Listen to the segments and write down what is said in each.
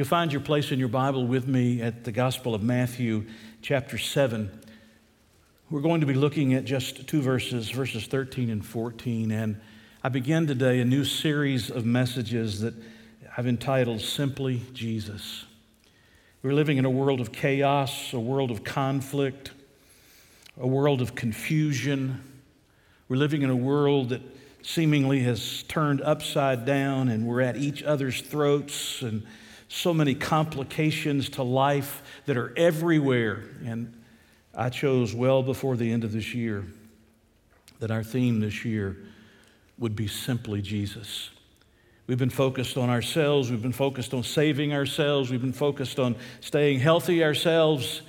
you'll find your place in your Bible with me at the Gospel of Matthew, chapter 7, we're going to be looking at just two verses, verses 13 and 14. And I begin today a new series of messages that I've entitled Simply Jesus. We're living in a world of chaos, a world of conflict, a world of confusion. We're living in a world that seemingly has turned upside down and we're at each other's throats and so many complications to life that are everywhere. And I chose well before the end of this year that our theme this year would be simply Jesus. We've been focused on ourselves, we've been focused on saving ourselves, we've been focused on staying healthy ourselves,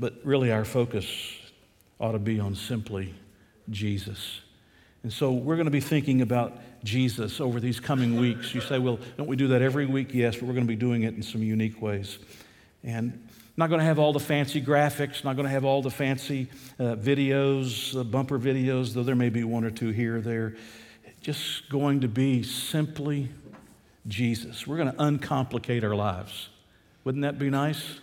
but really our focus ought to be on simply Jesus. And so we're going to be thinking about Jesus over these coming weeks. You say, well, don't we do that every week? Yes, but we're going to be doing it in some unique ways. And not going to have all the fancy graphics, not going to have all the fancy uh, videos, uh, bumper videos, though there may be one or two here or there. Just going to be simply Jesus. We're going to uncomplicate our lives. Wouldn't that be nice?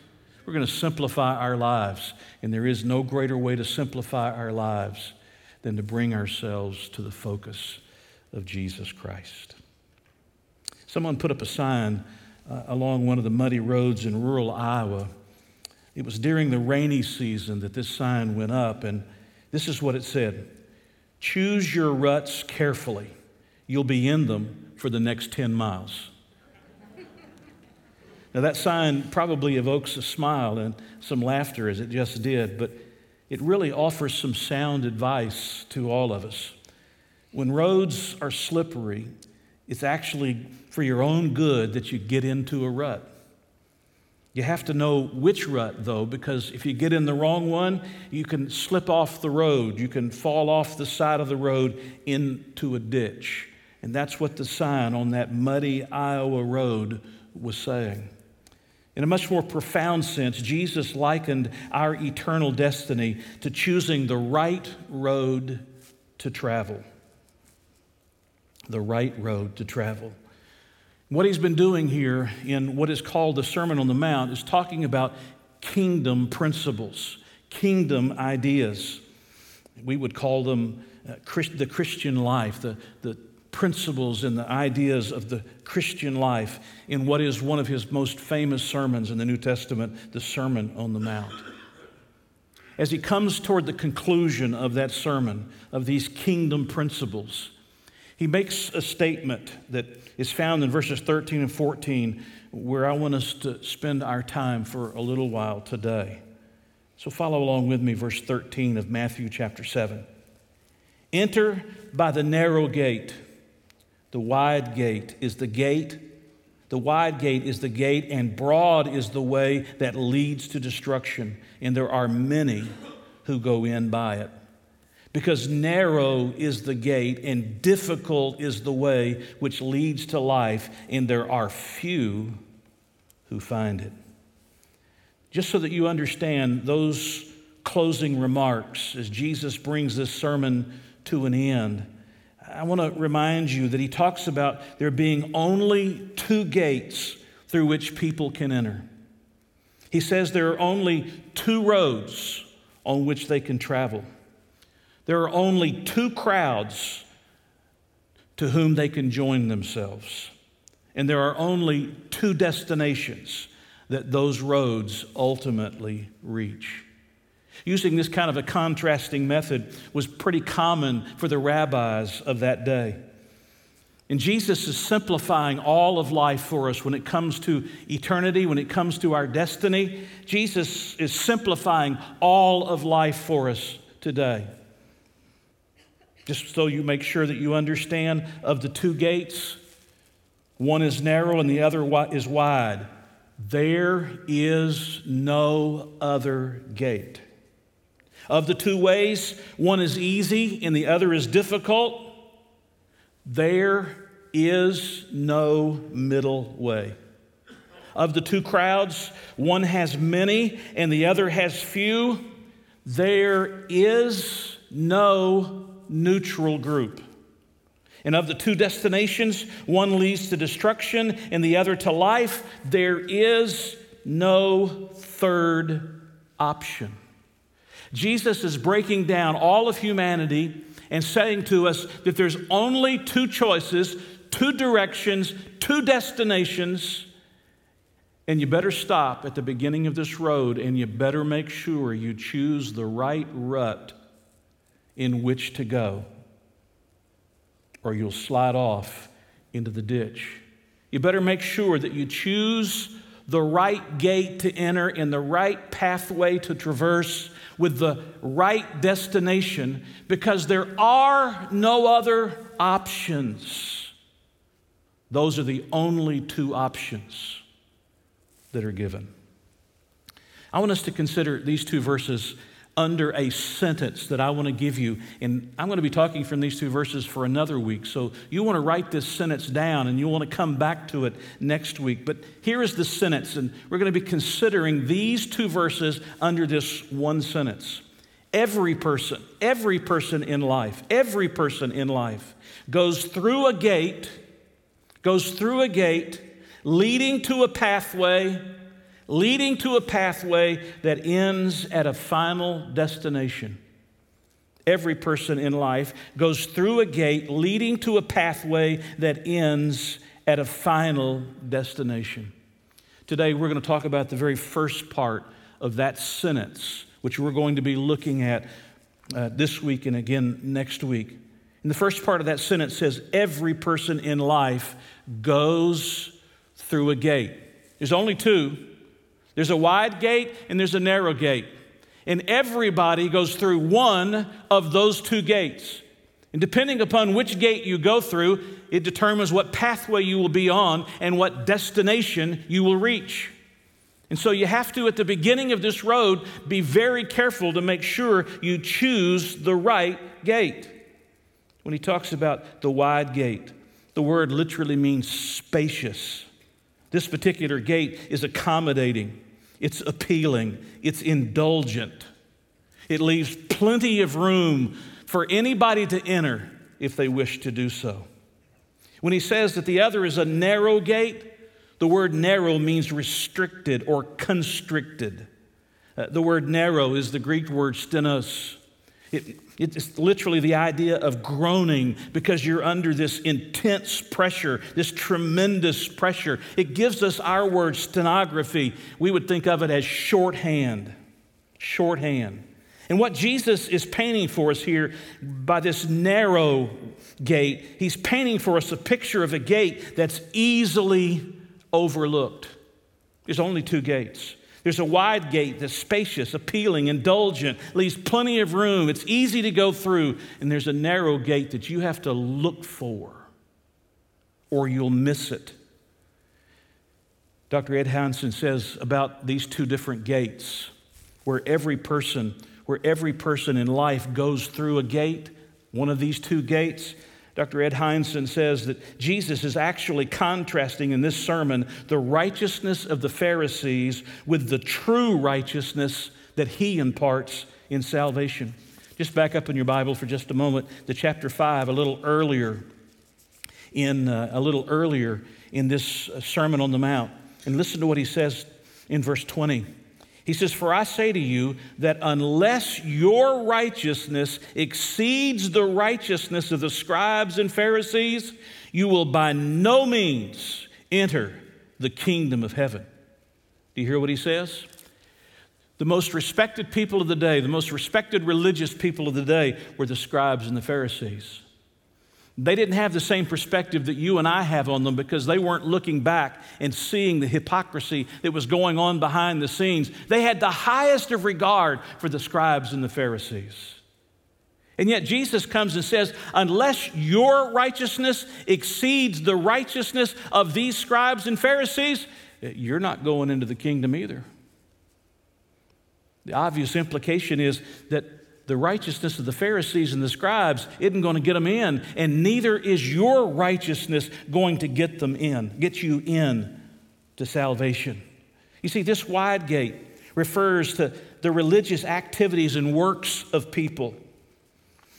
We're going to simplify our lives, and there is no greater way to simplify our lives than to bring ourselves to the focus of Jesus Christ. Someone put up a sign uh, along one of the muddy roads in rural Iowa it was during the rainy season that this sign went up, and this is what it said Choose your ruts carefully. You'll be in them for the next 10 miles. Now, that sign probably evokes a smile and some laughter as it just did, but it really offers some sound advice to all of us. When roads are slippery, it's actually for your own good that you get into a rut. You have to know which rut, though, because if you get in the wrong one, you can slip off the road. You can fall off the side of the road into a ditch. And that's what the sign on that muddy Iowa road was saying. In a much more profound sense, Jesus likened our eternal destiny to choosing the right road to travel. The right road to travel. What he's been doing here in what is called the Sermon on the Mount is talking about kingdom principles, kingdom ideas. We would call them uh, the Christian life, the, the principles and the ideas of the Christian life in what is one of his most famous sermons in the New Testament, the Sermon on the Mount. As he comes toward the conclusion of that sermon, of these kingdom principles, he makes a statement that is found in verses 13 and 14, where I want us to spend our time for a little while today. So follow along with me, verse 13 of Matthew chapter 7. Enter by the narrow gate. The wide gate is the gate. The wide gate is the gate, and broad is the way that leads to destruction, and there are many who go in by it because narrow is the gate and difficult is the way which leads to life, and there are few who find it. Just so that you understand those closing remarks as Jesus brings this sermon to an end, I want to remind you that he talks about there being only two gates through which people can enter. He says there are only two roads on which they can travel. There are only two crowds to whom they can join themselves. And there are only two destinations that those roads ultimately reach. Using this kind of a contrasting method was pretty common for the rabbis of that day. And Jesus is simplifying all of life for us when it comes to eternity, when it comes to our destiny. Jesus is simplifying all of life for us today. Just so you make sure that you understand of the two gates, one is narrow and the other is wide. There is no other gate. Of the two ways, one is easy and the other is difficult. There is no middle way. Of the two crowds, one has many and the other has few. There is no neutral group. And of the two destinations, one leads to destruction and the other to life. There is no third option. Jesus is breaking down all of humanity and saying to us that there's only two choices, two directions, two destinations, and you better stop at the beginning of this road and you better make sure you choose the right rut in which to go, or you'll slide off into the ditch. You better make sure that you choose the right gate to enter and the right pathway to traverse with the right destination because there are no other options. Those are the only two options that are given. I want us to consider these two verses under a sentence that I want to give you. And I'm going to be talking from these two verses for another week. So you want to write this sentence down and you want to come back to it next week. But here is the sentence, and we're going to be considering these two verses under this one sentence. Every person, every person in life, every person in life goes through a gate, goes through a gate leading to a pathway leading to a pathway that ends at a final destination. Every person in life goes through a gate leading to a pathway that ends at a final destination. Today, we're going to talk about the very first part of that sentence, which we're going to be looking at uh, this week and again next week. And the first part of that sentence says, Every person in life goes through a gate. There's only two there's a wide gate and there's a narrow gate. And everybody goes through one of those two gates. And depending upon which gate you go through, it determines what pathway you will be on and what destination you will reach. And so you have to, at the beginning of this road, be very careful to make sure you choose the right gate. When he talks about the wide gate, the word literally means spacious. This particular gate is accommodating, it's appealing, it's indulgent. It leaves plenty of room for anybody to enter if they wish to do so. When he says that the other is a narrow gate, the word narrow means restricted or constricted. Uh, the word narrow is the Greek word stenos. It, it's literally the idea of groaning because you're under this intense pressure, this tremendous pressure. It gives us our word stenography. We would think of it as shorthand. Shorthand. And what Jesus is painting for us here by this narrow gate, he's painting for us a picture of a gate that's easily overlooked. There's only two gates. There's a wide gate that's spacious, appealing, indulgent, leaves plenty of room. It's easy to go through. And there's a narrow gate that you have to look for, or you'll miss it. Dr. Ed Hindson says about these two different gates, where every person, where every person in life goes through a gate, one of these two gates, Dr. Ed Hindson says that Jesus is actually contrasting in this sermon the righteousness of the Pharisees with the true righteousness that he imparts in salvation. Just back up in your Bible for just a moment to chapter 5, a little earlier in, uh, a little earlier in this uh, Sermon on the Mount. And listen to what he says in verse 20. He says, For I say to you that unless your righteousness exceeds the righteousness of the scribes and Pharisees, you will by no means enter the kingdom of heaven. Do you hear what he says? The most respected people of the day, the most respected religious people of the day were the scribes and the Pharisees. They didn't have the same perspective that you and I have on them because they weren't looking back and seeing the hypocrisy that was going on behind the scenes. They had the highest of regard for the scribes and the Pharisees. And yet Jesus comes and says, unless your righteousness exceeds the righteousness of these scribes and Pharisees, eh, you're not going into the kingdom either. The obvious implication is that the righteousness of the Pharisees and the scribes isn't going to get them in, and neither is your righteousness going to get them in, get you in to salvation. You see, this wide gate refers to the religious activities and works of people.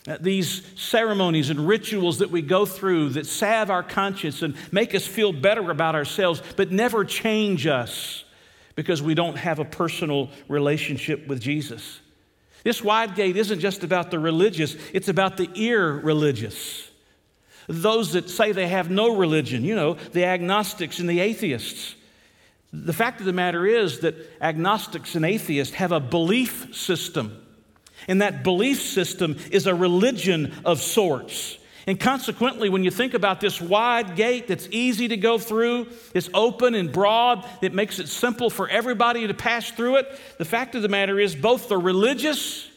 Uh, these ceremonies and rituals that we go through that salve our conscience and make us feel better about ourselves, but never change us because we don't have a personal relationship with Jesus. This wide gate isn't just about the religious, it's about the irreligious. Those that say they have no religion, you know, the agnostics and the atheists. The fact of the matter is that agnostics and atheists have a belief system. And that belief system is a religion of sorts. And consequently, when you think about this wide gate that's easy to go through, it's open and broad, it makes it simple for everybody to pass through it. The fact of the matter is, both the religious,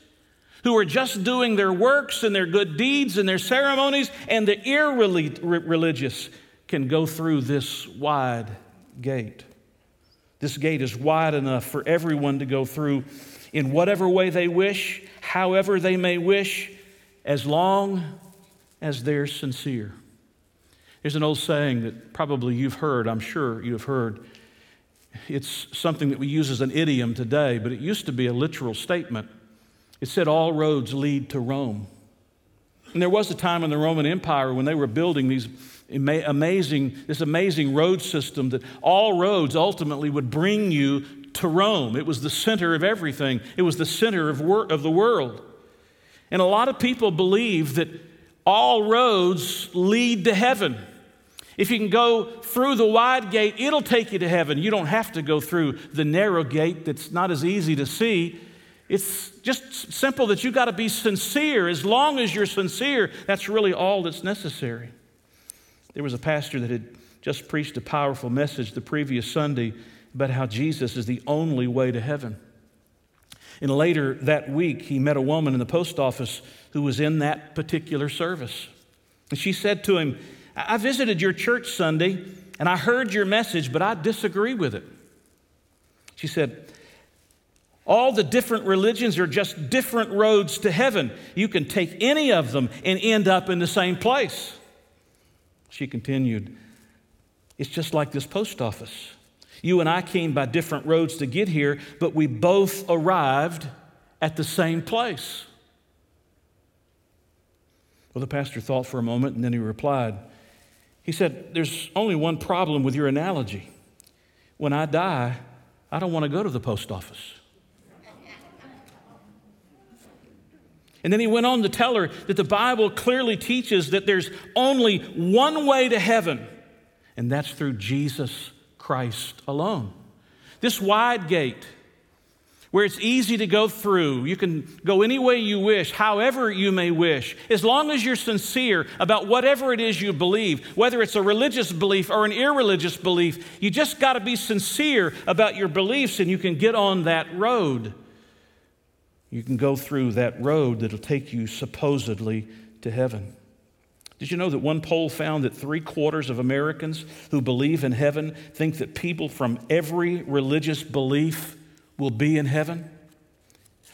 who are just doing their works and their good deeds and their ceremonies, and the irreligious can go through this wide gate. This gate is wide enough for everyone to go through in whatever way they wish, however they may wish, as long as they're sincere. There's an old saying that probably you've heard, I'm sure you've heard. It's something that we use as an idiom today, but it used to be a literal statement. It said, All roads lead to Rome. And there was a time in the Roman Empire when they were building these amazing, this amazing road system that all roads ultimately would bring you to Rome. It was the center of everything, it was the center of, wor- of the world. And a lot of people believe that all roads lead to heaven. If you can go through the wide gate, it'll take you to heaven. You don't have to go through the narrow gate that's not as easy to see. It's just simple that you got to be sincere. As long as you're sincere, that's really all that's necessary. There was a pastor that had just preached a powerful message the previous Sunday about how Jesus is the only way to heaven. And later that week, he met a woman in the post office who was in that particular service. And she said to him, I visited your church Sunday and I heard your message, but I disagree with it. She said, all the different religions are just different roads to heaven. You can take any of them and end up in the same place. She continued, It's just like this post office. You and I came by different roads to get here, but we both arrived at the same place. Well, the pastor thought for a moment and then he replied. He said, There's only one problem with your analogy. When I die, I don't want to go to the post office. And then he went on to tell her that the Bible clearly teaches that there's only one way to heaven, and that's through Jesus Christ alone. This wide gate, where it's easy to go through, you can go any way you wish, however you may wish, as long as you're sincere about whatever it is you believe, whether it's a religious belief or an irreligious belief, you just got to be sincere about your beliefs and you can get on that road. You can go through that road that'll take you supposedly to heaven. Did you know that one poll found that three quarters of Americans who believe in heaven think that people from every religious belief will be in heaven?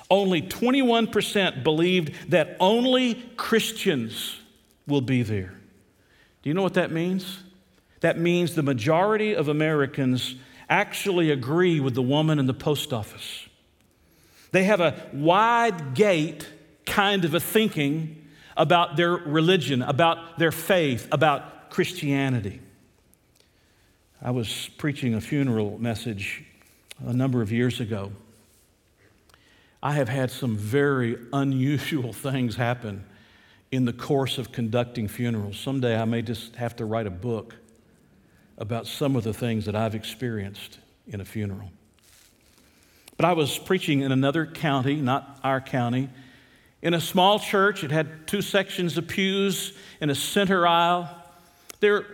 Only 21% believed that only Christians will be there. Do you know what that means? That means the majority of Americans actually agree with the woman in the post office. They have a wide gate kind of a thinking about their religion, about their faith, about Christianity. I was preaching a funeral message a number of years ago. I have had some very unusual things happen in the course of conducting funerals. Someday I may just have to write a book about some of the things that I've experienced in a funeral. But I was preaching in another county, not our county, in a small church. It had two sections of pews in a center aisle. There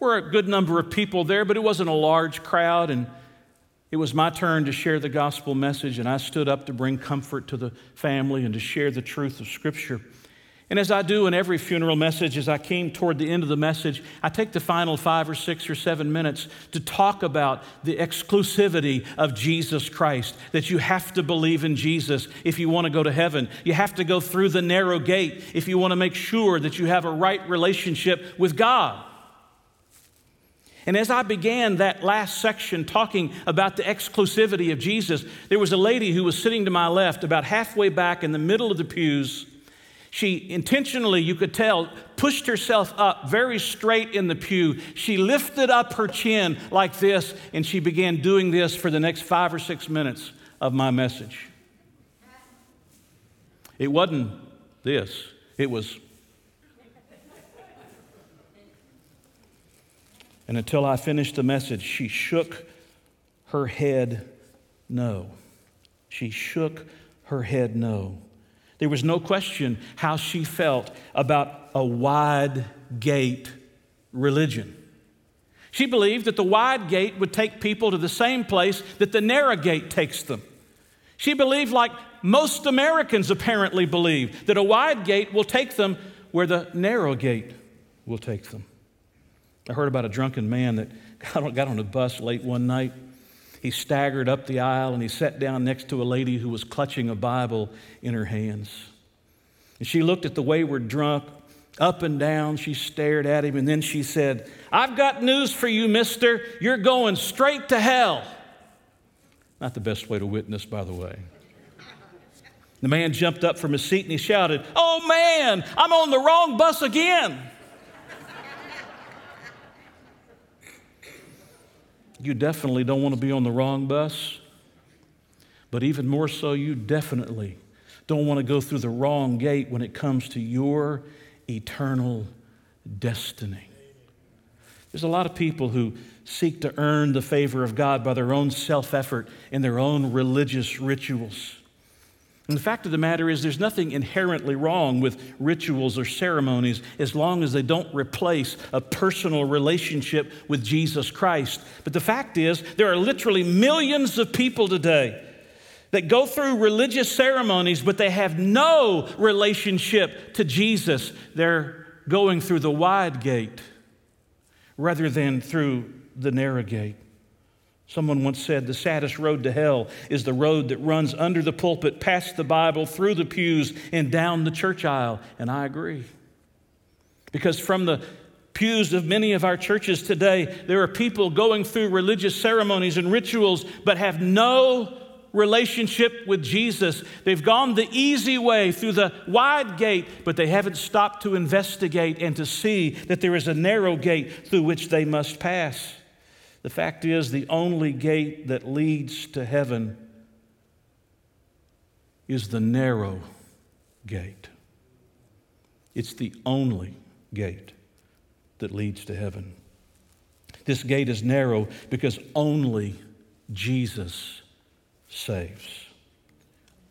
were a good number of people there, but it wasn't a large crowd. And it was my turn to share the gospel message, and I stood up to bring comfort to the family and to share the truth of Scripture. And as I do in every funeral message, as I came toward the end of the message, I take the final five or six or seven minutes to talk about the exclusivity of Jesus Christ, that you have to believe in Jesus if you want to go to heaven. You have to go through the narrow gate if you want to make sure that you have a right relationship with God. And as I began that last section talking about the exclusivity of Jesus, there was a lady who was sitting to my left, about halfway back in the middle of the pews She intentionally, you could tell, pushed herself up very straight in the pew. She lifted up her chin like this, and she began doing this for the next five or six minutes of my message. It wasn't this, it was. And until I finished the message, she shook her head no. She shook her head no. There was no question how she felt about a wide gate religion. She believed that the wide gate would take people to the same place that the narrow gate takes them. She believed, like most Americans apparently believe, that a wide gate will take them where the narrow gate will take them. I heard about a drunken man that got on a bus late one night he staggered up the aisle and he sat down next to a lady who was clutching a Bible in her hands. And she looked at the wayward drunk up and down. She stared at him and then she said, I've got news for you, mister. You're going straight to hell. Not the best way to witness, by the way. The man jumped up from his seat and he shouted, Oh man, I'm on the wrong bus again. You definitely don't want to be on the wrong bus. But even more so, you definitely don't want to go through the wrong gate when it comes to your eternal destiny. There's a lot of people who seek to earn the favor of God by their own self effort and their own religious rituals. And the fact of the matter is, there's nothing inherently wrong with rituals or ceremonies as long as they don't replace a personal relationship with Jesus Christ. But the fact is, there are literally millions of people today that go through religious ceremonies, but they have no relationship to Jesus. They're going through the wide gate rather than through the narrow gate. Someone once said the saddest road to hell is the road that runs under the pulpit, past the Bible, through the pews, and down the church aisle. And I agree. Because from the pews of many of our churches today, there are people going through religious ceremonies and rituals but have no relationship with Jesus. They've gone the easy way through the wide gate, but they haven't stopped to investigate and to see that there is a narrow gate through which they must pass. The fact is, the only gate that leads to heaven is the narrow gate. It's the only gate that leads to heaven. This gate is narrow because only Jesus saves.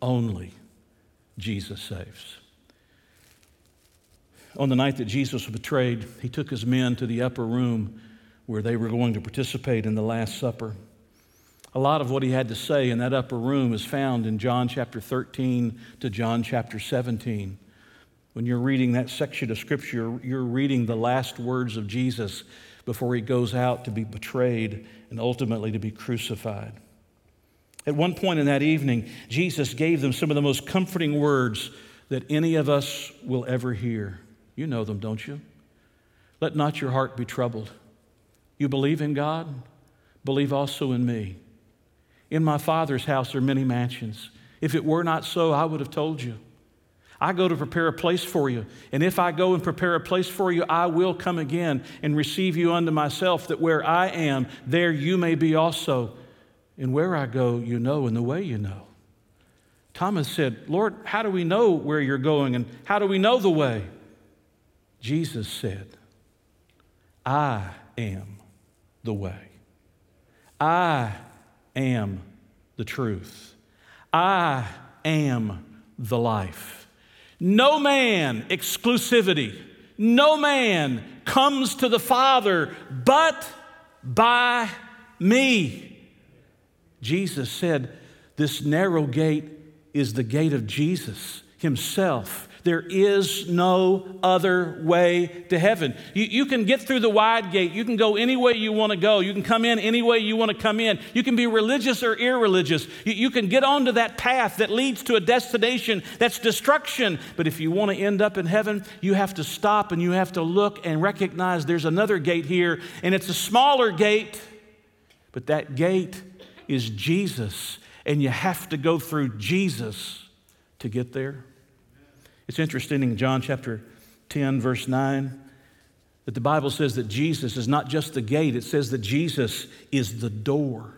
Only Jesus saves. On the night that Jesus was betrayed, he took his men to the upper room where they were going to participate in the Last Supper. A lot of what he had to say in that upper room is found in John chapter 13 to John chapter 17. When you're reading that section of Scripture, you're reading the last words of Jesus before he goes out to be betrayed and ultimately to be crucified. At one point in that evening, Jesus gave them some of the most comforting words that any of us will ever hear. You know them, don't you? Let not your heart be troubled. You believe in God? Believe also in me. In my Father's house are many mansions. If it were not so, I would have told you. I go to prepare a place for you. And if I go and prepare a place for you, I will come again and receive you unto myself, that where I am, there you may be also. And where I go, you know, and the way you know. Thomas said, Lord, how do we know where you're going and how do we know the way? Jesus said, I am the way. I am the truth. I am the life. No man, exclusivity, no man comes to the Father but by me. Jesus said, This narrow gate is the gate of Jesus Himself. There is no other way to heaven. You, you, can get through the wide gate. You can go any way you want to go. You can come in any way you want to come in. You can be religious or irreligious. You, you can get onto that path that leads to a destination that's destruction. But if you want to end up in heaven, you have to stop and you have to look and recognize there's another gate here, and it's a smaller gate, but that gate is Jesus, and you have to go through Jesus to get there. It's interesting in John chapter 10, verse 9, that the Bible says that Jesus is not just the gate, it says that Jesus is the door.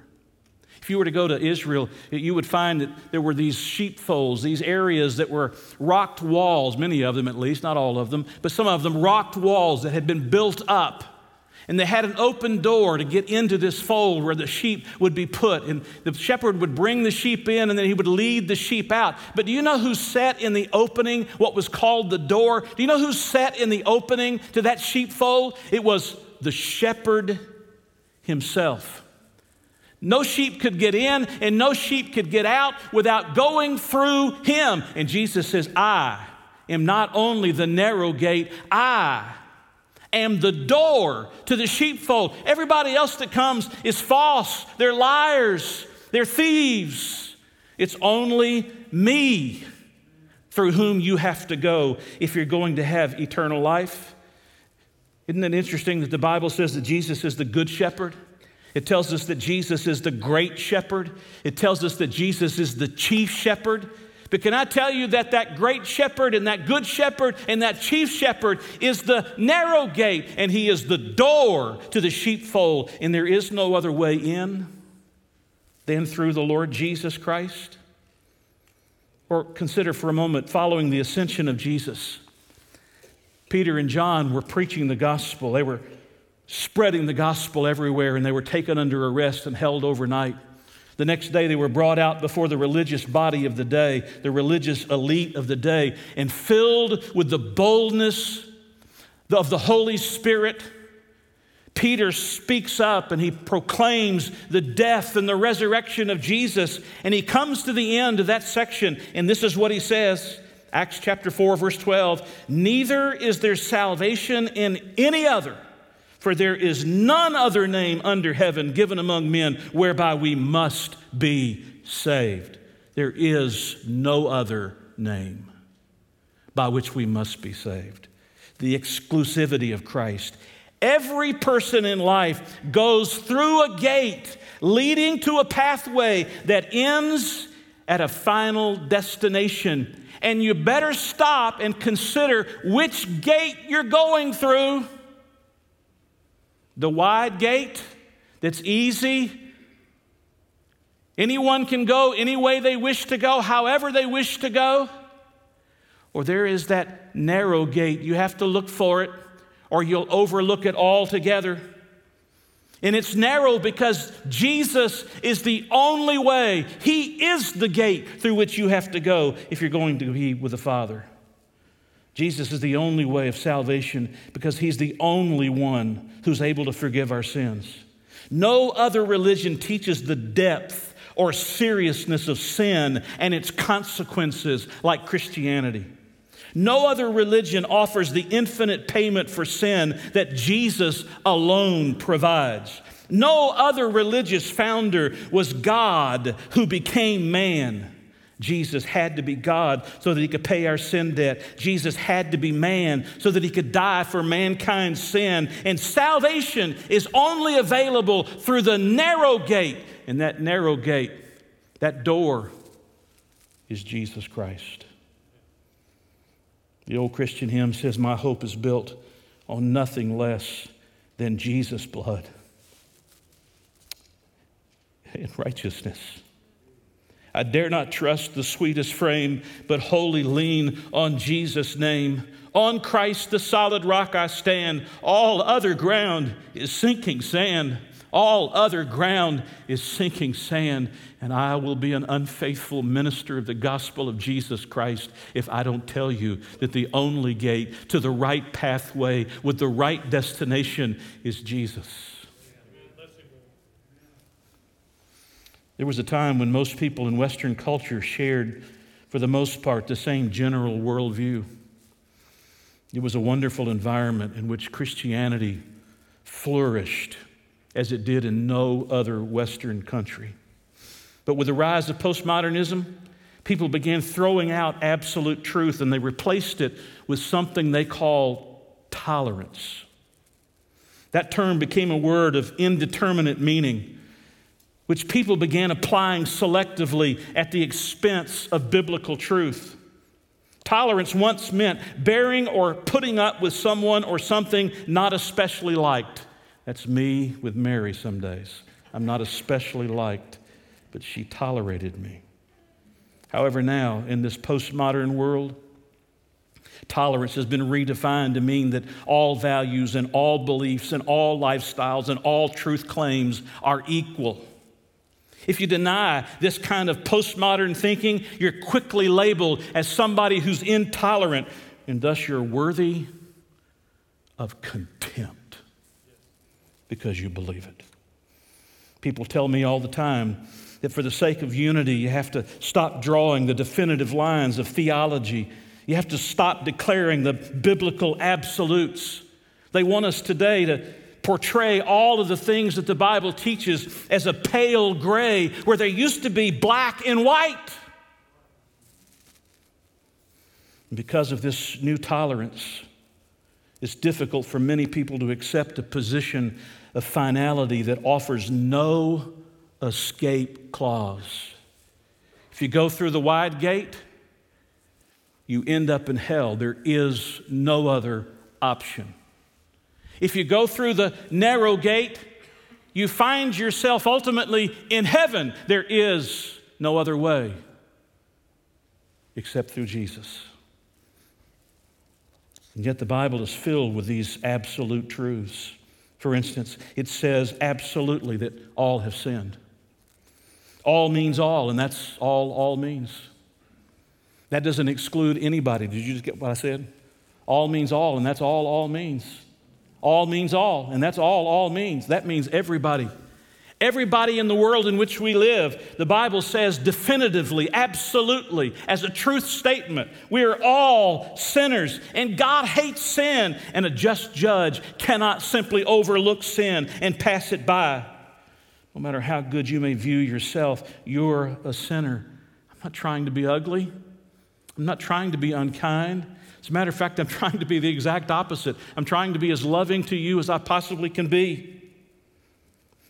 If you were to go to Israel, you would find that there were these sheepfolds, these areas that were rocked walls, many of them at least, not all of them, but some of them rocked walls that had been built up and they had an open door to get into this fold where the sheep would be put. And the shepherd would bring the sheep in and then he would lead the sheep out. But do you know who sat in the opening, what was called the door? Do you know who sat in the opening to that sheepfold? It was the shepherd himself. No sheep could get in and no sheep could get out without going through him. And Jesus says, I am not only the narrow gate, I am the door to the sheepfold. Everybody else that comes is false. They're liars. They're thieves. It's only me through whom you have to go if you're going to have eternal life. Isn't it interesting that the Bible says that Jesus is the good shepherd? It tells us that Jesus is the great shepherd. It tells us that Jesus is the chief shepherd. But can I tell you that that great shepherd and that good shepherd and that chief shepherd is the narrow gate and he is the door to the sheepfold, and there is no other way in than through the Lord Jesus Christ? Or consider for a moment following the ascension of Jesus. Peter and John were preaching the gospel. They were spreading the gospel everywhere, and they were taken under arrest and held overnight. The next day, they were brought out before the religious body of the day, the religious elite of the day, and filled with the boldness of the Holy Spirit. Peter speaks up and he proclaims the death and the resurrection of Jesus. And he comes to the end of that section, and this is what he says Acts chapter 4, verse 12 Neither is there salvation in any other for there is none other name under heaven given among men whereby we must be saved. There is no other name by which we must be saved. The exclusivity of Christ. Every person in life goes through a gate leading to a pathway that ends at a final destination. And you better stop and consider which gate you're going through the wide gate that's easy. Anyone can go any way they wish to go, however they wish to go. Or there is that narrow gate. You have to look for it, or you'll overlook it altogether. And it's narrow because Jesus is the only way. He is the gate through which you have to go if you're going to be with the Father. Jesus is the only way of salvation because he's the only one who's able to forgive our sins. No other religion teaches the depth or seriousness of sin and its consequences like Christianity. No other religion offers the infinite payment for sin that Jesus alone provides. No other religious founder was God who became man. Jesus had to be God so that he could pay our sin debt. Jesus had to be man so that he could die for mankind's sin. And salvation is only available through the narrow gate. And that narrow gate, that door, is Jesus Christ. The old Christian hymn says, My hope is built on nothing less than Jesus' blood and righteousness. I dare not trust the sweetest frame, but wholly lean on Jesus' name. On Christ, the solid rock, I stand. All other ground is sinking sand. All other ground is sinking sand, and I will be an unfaithful minister of the gospel of Jesus Christ if I don't tell you that the only gate to the right pathway with the right destination is Jesus. There was a time when most people in Western culture shared, for the most part, the same general worldview. It was a wonderful environment in which Christianity flourished as it did in no other Western country. But with the rise of postmodernism, people began throwing out absolute truth and they replaced it with something they call tolerance. That term became a word of indeterminate meaning which people began applying selectively at the expense of biblical truth. Tolerance once meant bearing or putting up with someone or something not especially liked. That's me with Mary some days. I'm not especially liked, but she tolerated me. However, now, in this postmodern world, tolerance has been redefined to mean that all values and all beliefs and all lifestyles and all truth claims are equal. If you deny this kind of postmodern thinking, you're quickly labeled as somebody who's intolerant, and thus you're worthy of contempt because you believe it. People tell me all the time that for the sake of unity, you have to stop drawing the definitive lines of theology. You have to stop declaring the biblical absolutes. They want us today to portray all of the things that the Bible teaches as a pale gray where there used to be black and white. Because of this new tolerance, it's difficult for many people to accept a position of finality that offers no escape clause. If you go through the wide gate, you end up in hell. There is no other option. If you go through the narrow gate, you find yourself ultimately in heaven. There is no other way except through Jesus. And yet the Bible is filled with these absolute truths. For instance, it says absolutely that all have sinned. All means all, and that's all all means. That doesn't exclude anybody. Did you just get what I said? All means all, and that's all all means. All means all, and that's all all means. That means everybody. Everybody in the world in which we live, the Bible says definitively, absolutely, as a truth statement, we are all sinners, and God hates sin, and a just judge cannot simply overlook sin and pass it by. No matter how good you may view yourself, you're a sinner. I'm not trying to be ugly, I'm not trying to be unkind. As a matter of fact, I'm trying to be the exact opposite. I'm trying to be as loving to you as I possibly can be.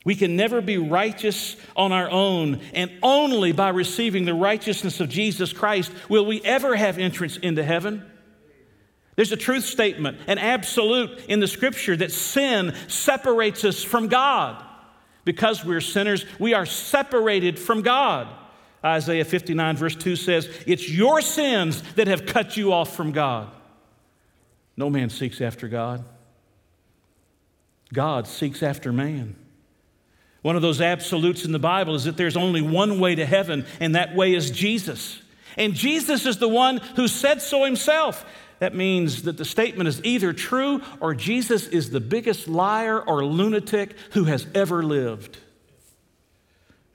We can never be righteous on our own, and only by receiving the righteousness of Jesus Christ will we ever have entrance into heaven. There's a truth statement, an absolute in the scripture that sin separates us from God. Because we're sinners, we are separated from God. Isaiah 59, verse 2 says, It's your sins that have cut you off from God. No man seeks after God, God seeks after man. One of those absolutes in the Bible is that there's only one way to heaven, and that way is Jesus. And Jesus is the one who said so himself. That means that the statement is either true or Jesus is the biggest liar or lunatic who has ever lived.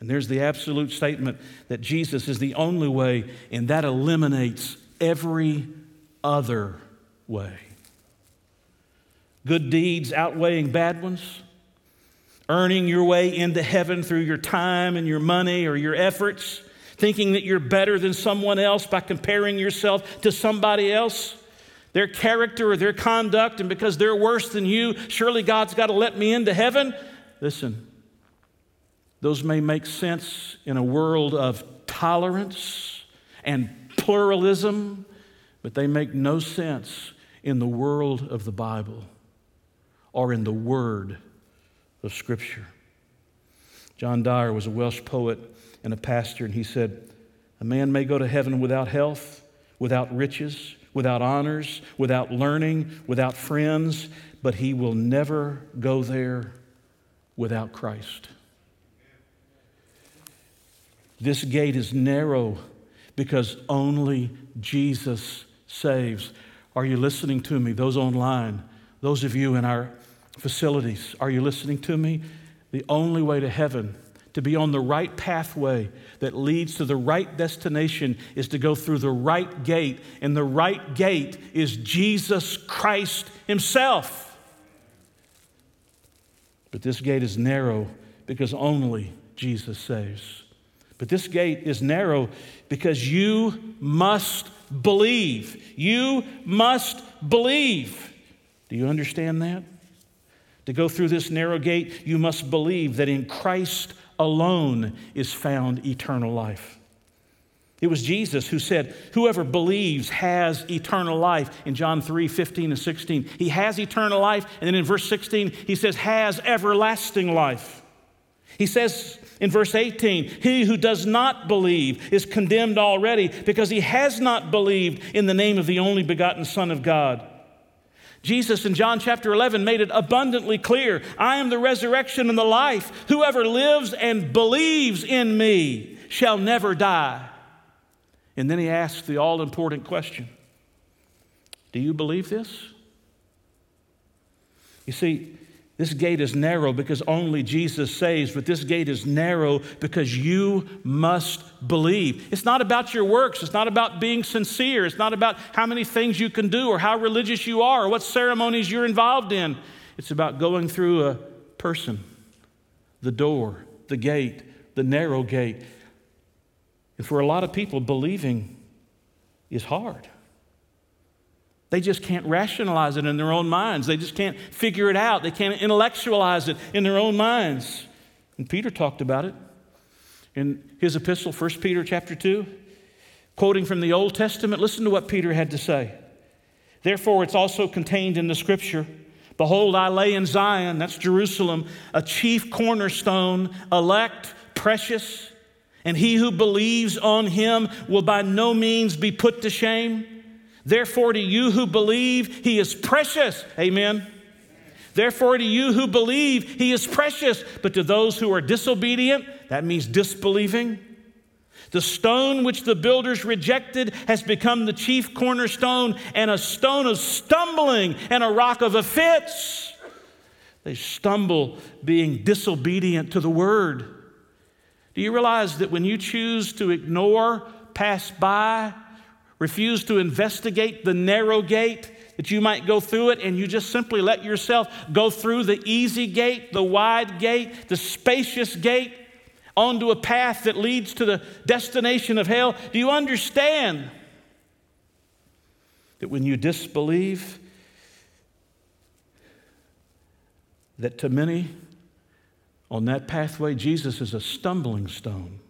And there's the absolute statement that Jesus is the only way, and that eliminates every other way. Good deeds outweighing bad ones, earning your way into heaven through your time and your money or your efforts, thinking that you're better than someone else by comparing yourself to somebody else. Their character or their conduct, and because they're worse than you, surely God's got to let me into heaven. Listen, those may make sense in a world of tolerance and pluralism, but they make no sense in the world of the Bible or in the Word of Scripture. John Dyer was a Welsh poet and a pastor, and he said, A man may go to heaven without health, without riches, without honors, without learning, without friends, but he will never go there without Christ. This gate is narrow because only Jesus saves. Are you listening to me? Those online, those of you in our facilities, are you listening to me? The only way to heaven, to be on the right pathway that leads to the right destination, is to go through the right gate. And the right gate is Jesus Christ Himself. But this gate is narrow because only Jesus saves. But this gate is narrow because you must believe. You must believe. Do you understand that? To go through this narrow gate, you must believe that in Christ alone is found eternal life. It was Jesus who said, Whoever believes has eternal life in John 3 15 and 16. He has eternal life. And then in verse 16, he says, has everlasting life. He says in verse 18, He who does not believe is condemned already because he has not believed in the name of the only begotten Son of God. Jesus in John chapter 11 made it abundantly clear I am the resurrection and the life. Whoever lives and believes in me shall never die. And then he asks the all important question Do you believe this? You see, this gate is narrow because only Jesus saves, but this gate is narrow because you must believe. It's not about your works. It's not about being sincere. It's not about how many things you can do or how religious you are or what ceremonies you're involved in. It's about going through a person, the door, the gate, the narrow gate. And for a lot of people, believing is hard. They just can't rationalize it in their own minds. They just can't figure it out. They can't intellectualize it in their own minds. And Peter talked about it in his epistle, 1 Peter chapter 2, quoting from the Old Testament. Listen to what Peter had to say. Therefore, it's also contained in the scripture Behold, I lay in Zion, that's Jerusalem, a chief cornerstone, elect, precious and he who believes on him will by no means be put to shame. Therefore, to you who believe, he is precious. Amen. Therefore, to you who believe, he is precious. But to those who are disobedient, that means disbelieving, the stone which the builders rejected has become the chief cornerstone and a stone of stumbling and a rock of offense. They stumble being disobedient to the word. Do you realize that when you choose to ignore, pass by, refuse to investigate the narrow gate, that you might go through it and you just simply let yourself go through the easy gate, the wide gate, the spacious gate, onto a path that leads to the destination of hell? Do you understand that when you disbelieve, that to many, on that pathway, Jesus is a stumbling stone.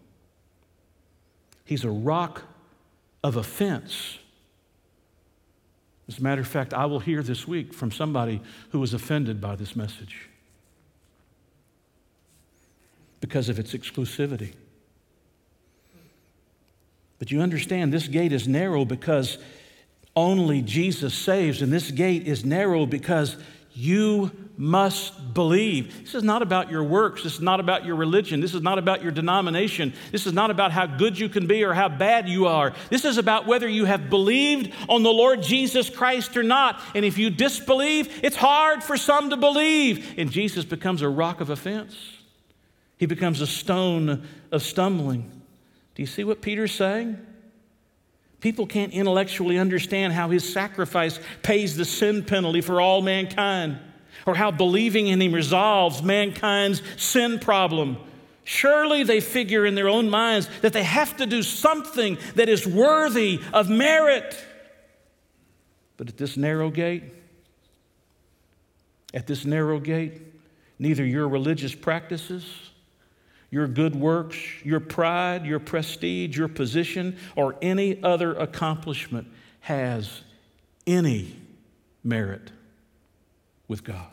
He's a rock of offense. As a matter of fact, I will hear this week from somebody who was offended by this message because of its exclusivity. But you understand, this gate is narrow because only Jesus saves, and this gate is narrow because you must believe. This is not about your works. This is not about your religion. This is not about your denomination. This is not about how good you can be or how bad you are. This is about whether you have believed on the Lord Jesus Christ or not. And if you disbelieve, it's hard for some to believe. And Jesus becomes a rock of offense, he becomes a stone of stumbling. Do you see what Peter's saying? People can't intellectually understand how his sacrifice pays the sin penalty for all mankind, or how believing in him resolves mankind's sin problem. Surely they figure in their own minds that they have to do something that is worthy of merit. But at this narrow gate, at this narrow gate, neither your religious practices, your good works, your pride, your prestige, your position, or any other accomplishment has any merit with God.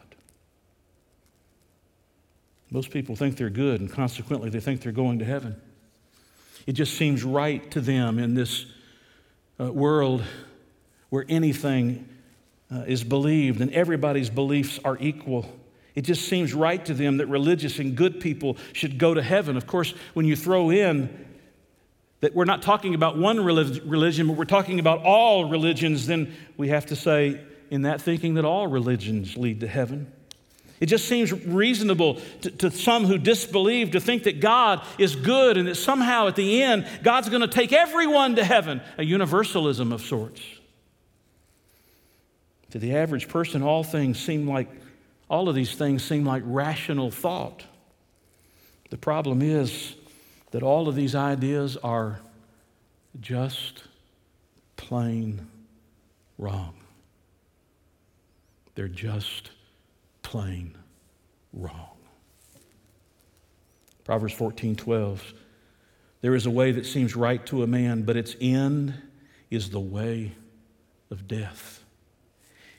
Most people think they're good, and consequently, they think they're going to heaven. It just seems right to them in this uh, world where anything uh, is believed and everybody's beliefs are equal. It just seems right to them that religious and good people should go to heaven. Of course, when you throw in that we're not talking about one religion, but we're talking about all religions, then we have to say, in that thinking, that all religions lead to heaven. It just seems reasonable to, to, some who disbelieve to think that God is good and that somehow at the end, God's going to take everyone to heaven, a universalism of sorts. To the average person, all things seem like all of these things seem like rational thought. The problem is that all of these ideas are just plain wrong. They're just plain wrong. Proverbs 14 12 There is a way that seems right to a man, but its end is the way of death.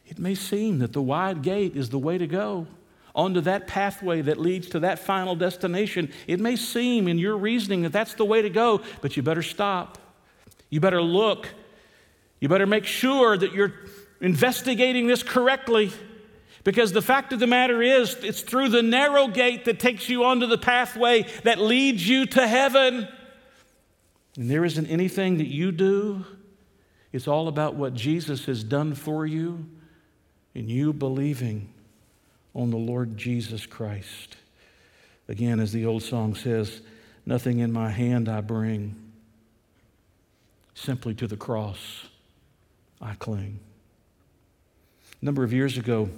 It may seem that the wide gate is the way to go onto that pathway that leads to that final destination. It may seem in your reasoning that that's the way to go, but you better stop. You better look. You better make sure that you're investigating this correctly. Because the fact of the matter is, it's through the narrow gate that takes you onto the pathway that leads you to heaven. And there isn't anything that you do, it's all about what Jesus has done for you and you believing on the Lord Jesus Christ. Again, as the old song says, nothing in my hand I bring, simply to the cross I cling. A number of years ago,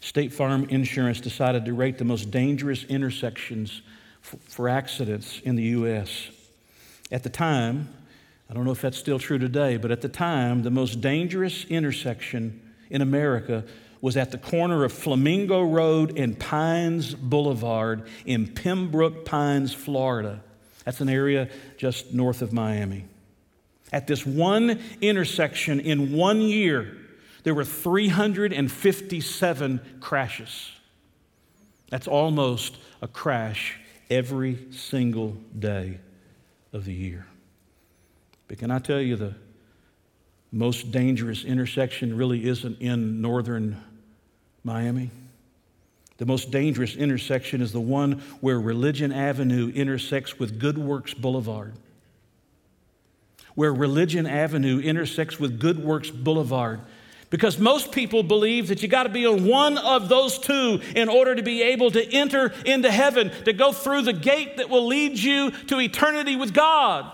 State Farm Insurance decided to rate the most dangerous intersections for, for accidents in the U.S. At the time, I don't know if that's still true today, but at the time, the most dangerous intersection in America was at the corner of Flamingo Road and Pines Boulevard in Pembroke Pines, Florida. That's an area just north of Miami. At this one intersection in one year, there were 357 crashes. That's almost a crash every single day of the year. But can I tell you, the most dangerous intersection really isn't in northern Miami. The most dangerous intersection is the one where Religion Avenue intersects with Good Works Boulevard. Where Religion Avenue intersects with Good Works Boulevard. Because most people believe that you got to be on one of those two in order to be able to enter into heaven, to go through the gate that will lead you to eternity with God.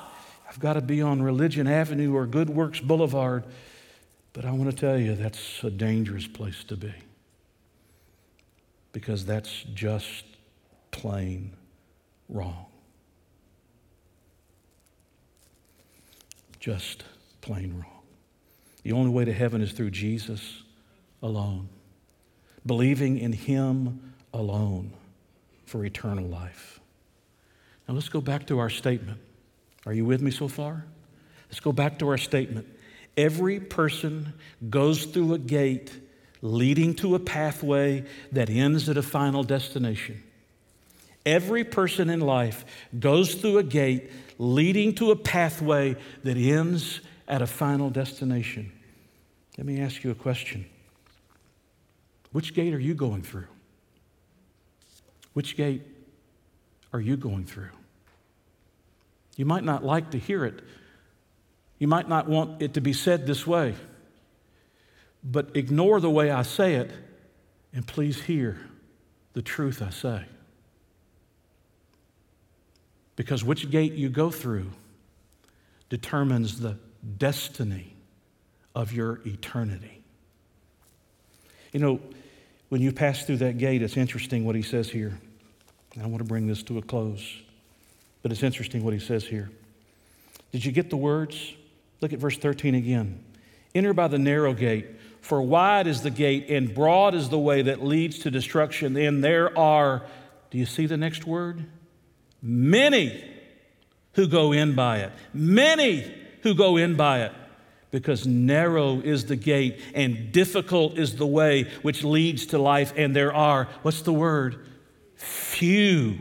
I've got to be on Religion Avenue or Good Works Boulevard. But I want to tell you, that's a dangerous place to be because that's just plain wrong. Just plain wrong. The only way to heaven is through Jesus alone, believing in Him alone for eternal life. Now let's go back to our statement. Are you with me so far? Let's go back to our statement. Every person goes through a gate leading to a pathway that ends at a final destination. Every person in life goes through a gate leading to a pathway that ends at a final destination. Let me ask you a question. Which gate are you going through? Which gate are you going through? You might not like to hear it. You might not want it to be said this way but ignore the way I say it and please hear the truth I say. Because which gate you go through determines the destiny of your eternity. You know, when you pass through that gate, it's interesting what he says here. I want to bring this to a close, but it's interesting what he says here. Did you get the words? Look at verse 13 again. Enter by the narrow gate. For wide is the gate and broad is the way that leads to destruction. And there are, do you see the next word? Many who go in by it. Many who go in by it. Because narrow is the gate and difficult is the way which leads to life. And there are, what's the word? Few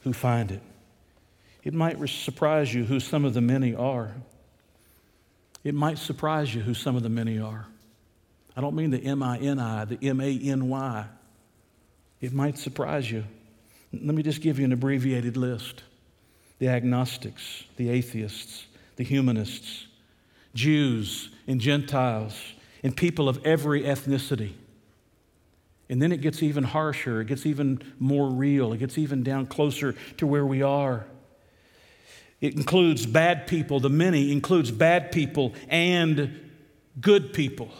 who find it. It might surprise you who some of the many are. It might surprise you who some of the many are. I don't mean the M I N I, the M A N Y. It might surprise you. Let me just give you an abbreviated list the agnostics, the atheists, the humanists, Jews and Gentiles, and people of every ethnicity. And then it gets even harsher, it gets even more real, it gets even down closer to where we are. It includes bad people, the many includes bad people and good people.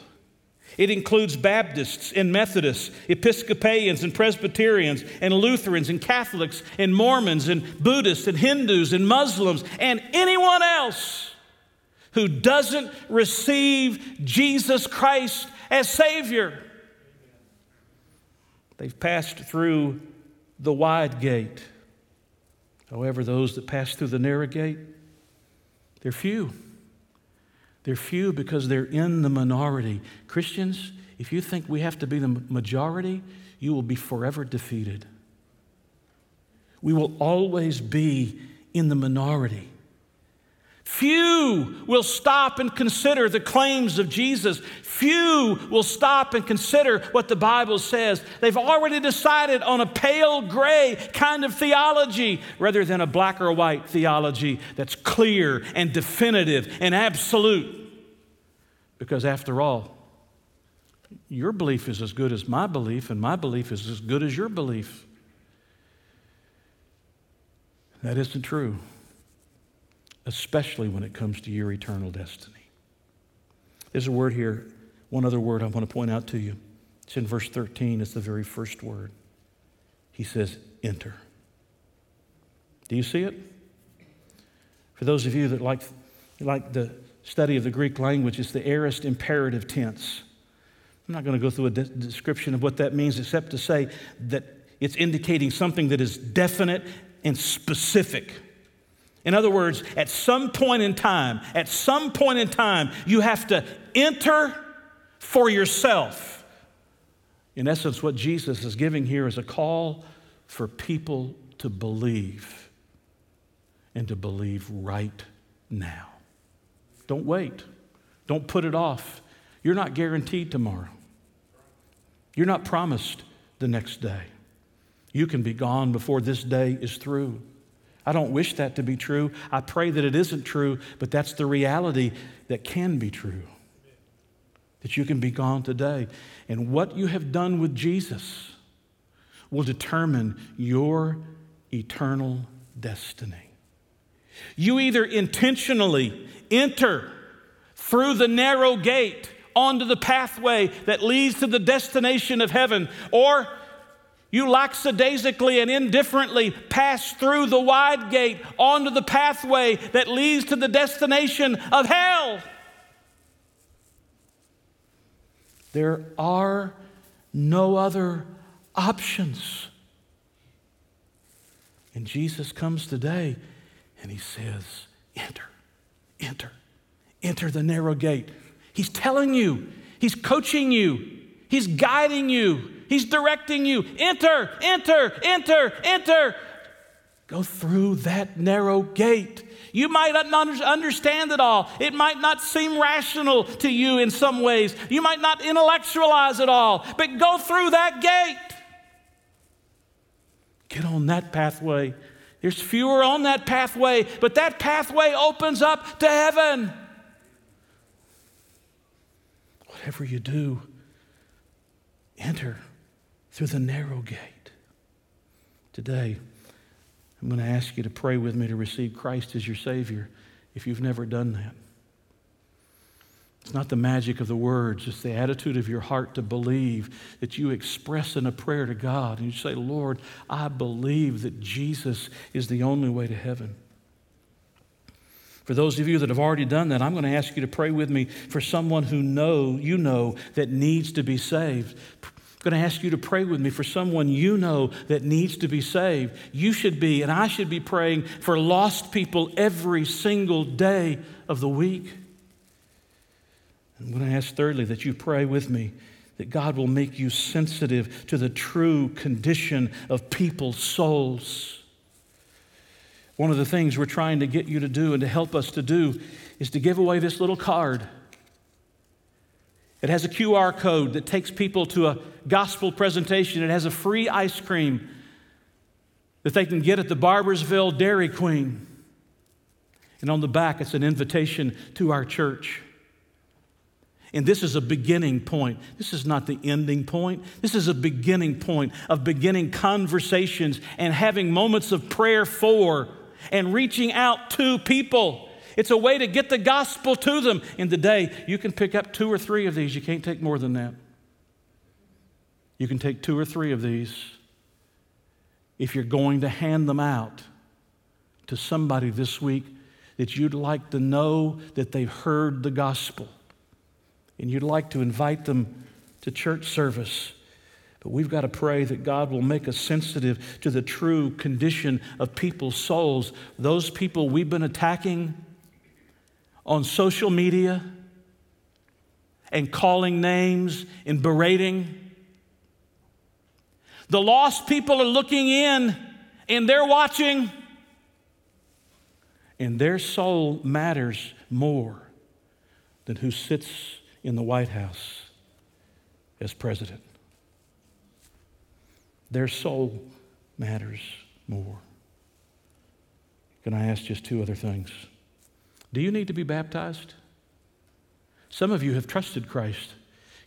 It includes Baptists and Methodists, Episcopalians and Presbyterians, and Lutherans and Catholics and Mormons and Buddhists and Hindus and Muslims and anyone else who doesn't receive Jesus Christ as Savior. They've passed through the wide gate However, those that pass through the narrow gate, they're few. They're few because they're in the minority. Christians, if you think we have to be the majority, you will be forever defeated. We will always be in the minority. Few will stop and consider the claims of Jesus. Few will stop and consider what the Bible says. They've already decided on a pale gray kind of theology rather than a black or white theology that's clear and definitive and absolute. Because after all, your belief is as good as my belief, and my belief is as good as your belief. That isn't true especially when it comes to your eternal destiny. There's a word here, one other word I want to point out to you. It's in verse 13, it's the very first word. He says, enter. Do you see it? For those of you that like, like the study of the Greek language, it's the aorist imperative tense. I'm not going to go through a de- description of what that means except to say that it's indicating something that is definite and specific. In other words, at some point in time, at some point in time, you have to enter for yourself. In essence, what Jesus is giving here is a call for people to believe and to believe right now. Don't wait. Don't put it off. You're not guaranteed tomorrow. You're not promised the next day. You can be gone before this day is through. I don't wish that to be true. I pray that it isn't true, but that's the reality that can be true. That you can be gone today. And what you have done with Jesus will determine your eternal destiny. You either intentionally enter through the narrow gate onto the pathway that leads to the destination of heaven, or you lackadaisically and indifferently pass through the wide gate onto the pathway that leads to the destination of hell. There are no other options. And Jesus comes today and he says, Enter, enter, enter the narrow gate. He's telling you, he's coaching you, he's guiding you. He's directing you. Enter, enter, enter, enter. Go through that narrow gate. You might not understand it all. It might not seem rational to you in some ways. You might not intellectualize it all, but go through that gate. Get on that pathway. There's fewer on that pathway, but that pathway opens up to heaven. Whatever you do, enter through the narrow gate. Today, I'm going to ask you to pray with me to receive Christ as your Savior if you've never done that. It's not the magic of the words, it's the attitude of your heart to believe that you express in a prayer to God. And you say, Lord, I believe that Jesus is the only way to heaven. For those of you that have already done that, I'm going to ask you to pray with me for someone who know you know that needs to be saved. I'm going to ask you to pray with me for someone you know that needs to be saved. You should be, and I should be praying for lost people every single day of the week. I'm going to ask, thirdly, that you pray with me that God will make you sensitive to the true condition of people's souls. One of the things we're trying to get you to do and to help us to do is to give away this little card. It has a QR code that takes people to a gospel presentation. It has a free ice cream that they can get at the Barboursville Dairy Queen. And on the back, it's an invitation to our church. And this is a beginning point. This is not the ending point. This is a beginning point of beginning conversations and having moments of prayer for and reaching out to people. It's a way to get the gospel to them. In the day, you can pick up two or three of these. You can't take more than that. You can take two or three of these if you're going to hand them out to somebody this week that you'd like to know that they've heard the gospel and you'd like to invite them to church service. But we've got to pray that God will make us sensitive to the true condition of people's souls. Those people we've been attacking on social media and calling names and berating. The lost people are looking in and they're watching, and their soul matters more than who sits in the White House as president. Their soul matters more. Can I ask just two other things? Do you need to be baptized? Some of you have trusted Christ.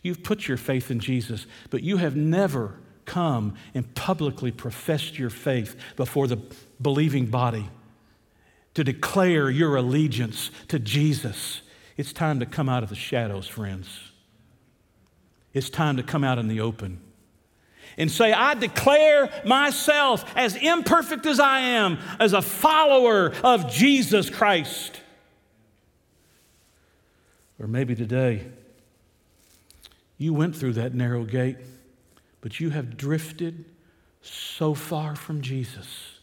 You've put your faith in Jesus, but you have never come and publicly professed your faith before the believing body to declare your allegiance to Jesus. It's time to come out of the shadows, friends. It's time to come out in the open and say, I declare myself as imperfect as I am, as a follower of Jesus Christ. Or maybe today, you went through that narrow gate, but you have drifted so far from Jesus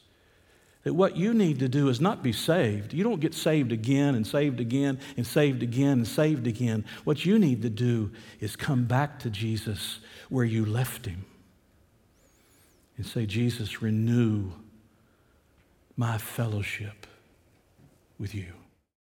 that what you need to do is not be saved. You don't get saved again and saved again and saved again and saved again. What you need to do is come back to Jesus where you left him and say, Jesus, renew my fellowship with you.